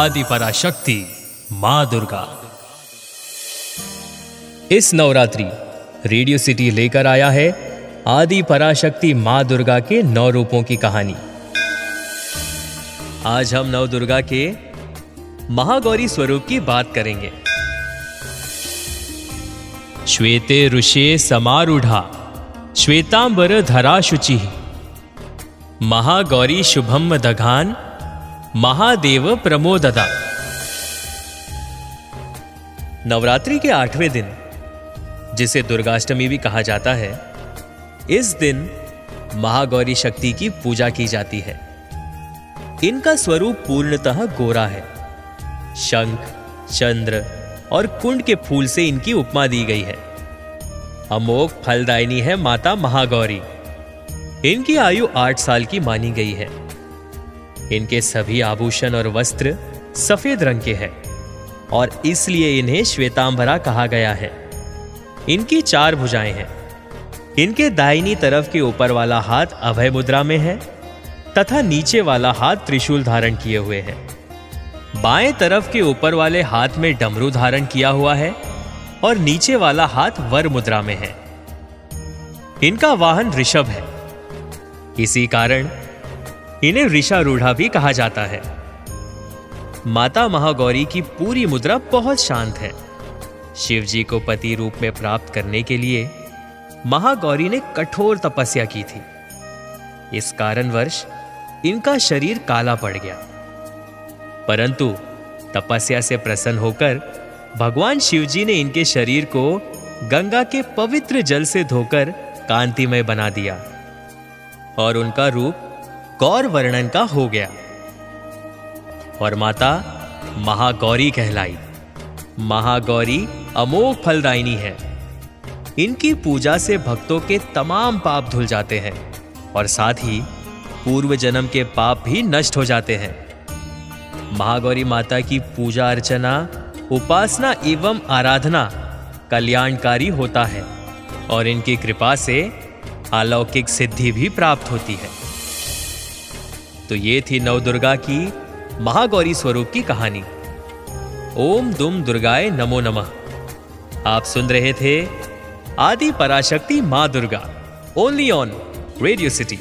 आदि पराशक्ति, माँ दुर्गा। इस नवरात्रि रेडियो सिटी लेकर आया है आदि पराशक्ति, माँ दुर्गा के नौ रूपों की कहानी। आज हम नव दुर्गा के महागौरी स्वरूप की बात करेंगे। श्वेते ऋषे समारूढ़ा, श्वेतांबर धरा शुचि महागौरी शुभम दघान महादेव प्रमोददा। नवरात्रि के आठवें दिन, जिसे दुर्गाष्टमी भी कहा जाता है, इस दिन महागौरी शक्ति की पूजा की जाती है। इनका स्वरूप पूर्णतः गोरा है। शंख, चंद्र और कुंड के फूल से इनकी उपमा दी गई है। अमोघ फलदायिनी है माता महागौरी। इनकी आयु आठ साल की मानी गई है। इनके सभी आभूषण और वस्त्र सफ़ेद रंग के हैं, और इसलिए इन्हें श्वेतांबरा कहा गया है। इनकी चार भुजाएँ हैं। इनके दाहिनी तरफ़ के ऊपर वाला हाथ अभय मुद्रा में है, तथा नीचे वाला हाथ त्रिशूल धारण किए हुए है। बाएँ तरफ़ के ऊपर वाले हाथ में डमरू धारण किया हुआ है, और नीचे वाला हाथ वर मुद्रा में है। इनका वाहन ऋषभ है। इसी कारण इन्हें ऋषारूढ़ा भी कहा जाता है। माता महागौरी की पूरी मुद्रा बहुत शांत है। शिव जी को पति रूप में प्राप्त करने के लिए महागौरी ने कठोर तपस्या की थी। इस कारणवश इनका शरीर काला पड़ गया। परंतु तपस्या से प्रसन्न होकर भगवान शिवजी ने इनके शरीर को गंगा के पवित्र जल से धोकर कांतिमय बना दिया और उनका रूप गौर वर्णन का हो गया। और माता महागौरी कहलाई। महागौरी अमोघ फलदायिनी है। इनकी पूजा से भक्तों के तमाम पाप धुल जाते हैं और साथ ही पूर्व जन्म के पाप भी नष्ट हो जाते हैं। महागौरी माता की पूजा अर्चना, उपासना एवं आराधना कल्याणकारी होता है और इनकी कृपा से अलौकिक सिद्धि भी प्राप्त होती है। तो ये थी नवदुर्गा की महागौरी स्वरूप की कहानी। ओम दुम दुर्गाए नमो नमः। आप सुन रहे थे आदि पराशक्ति माँ Durga only on Radio City